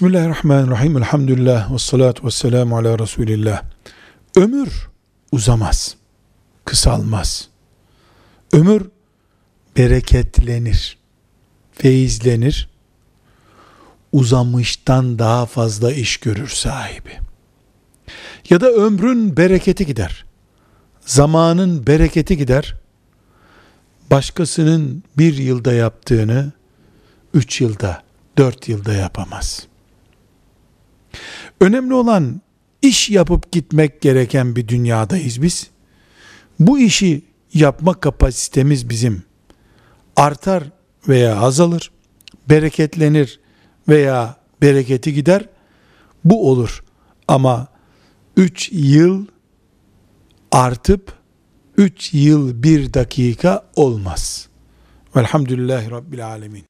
Bismillahirrahmanirrahim. Elhamdülillah ve salatu ve selamu ala Resulillah. Ömür uzamaz, kısalmaz. Ömür bereketlenir, feyizlenir, uzamıştan daha fazla iş görür sahibi. Ya da ömrün bereketi gider, zamanın bereketi gider, başkasının bir yılda yaptığını üç yılda, dört yılda yapamaz. Önemli olan iş yapıp gitmek gereken bir dünyadayız biz. Bu işi yapma kapasitemiz bizim artar veya azalır, bereketlenir veya bereketi gider. Bu olur. Ama 3 yıl artıp 3 yıl bir dakika olmaz. Velhamdülillahi Rabbil Alemin.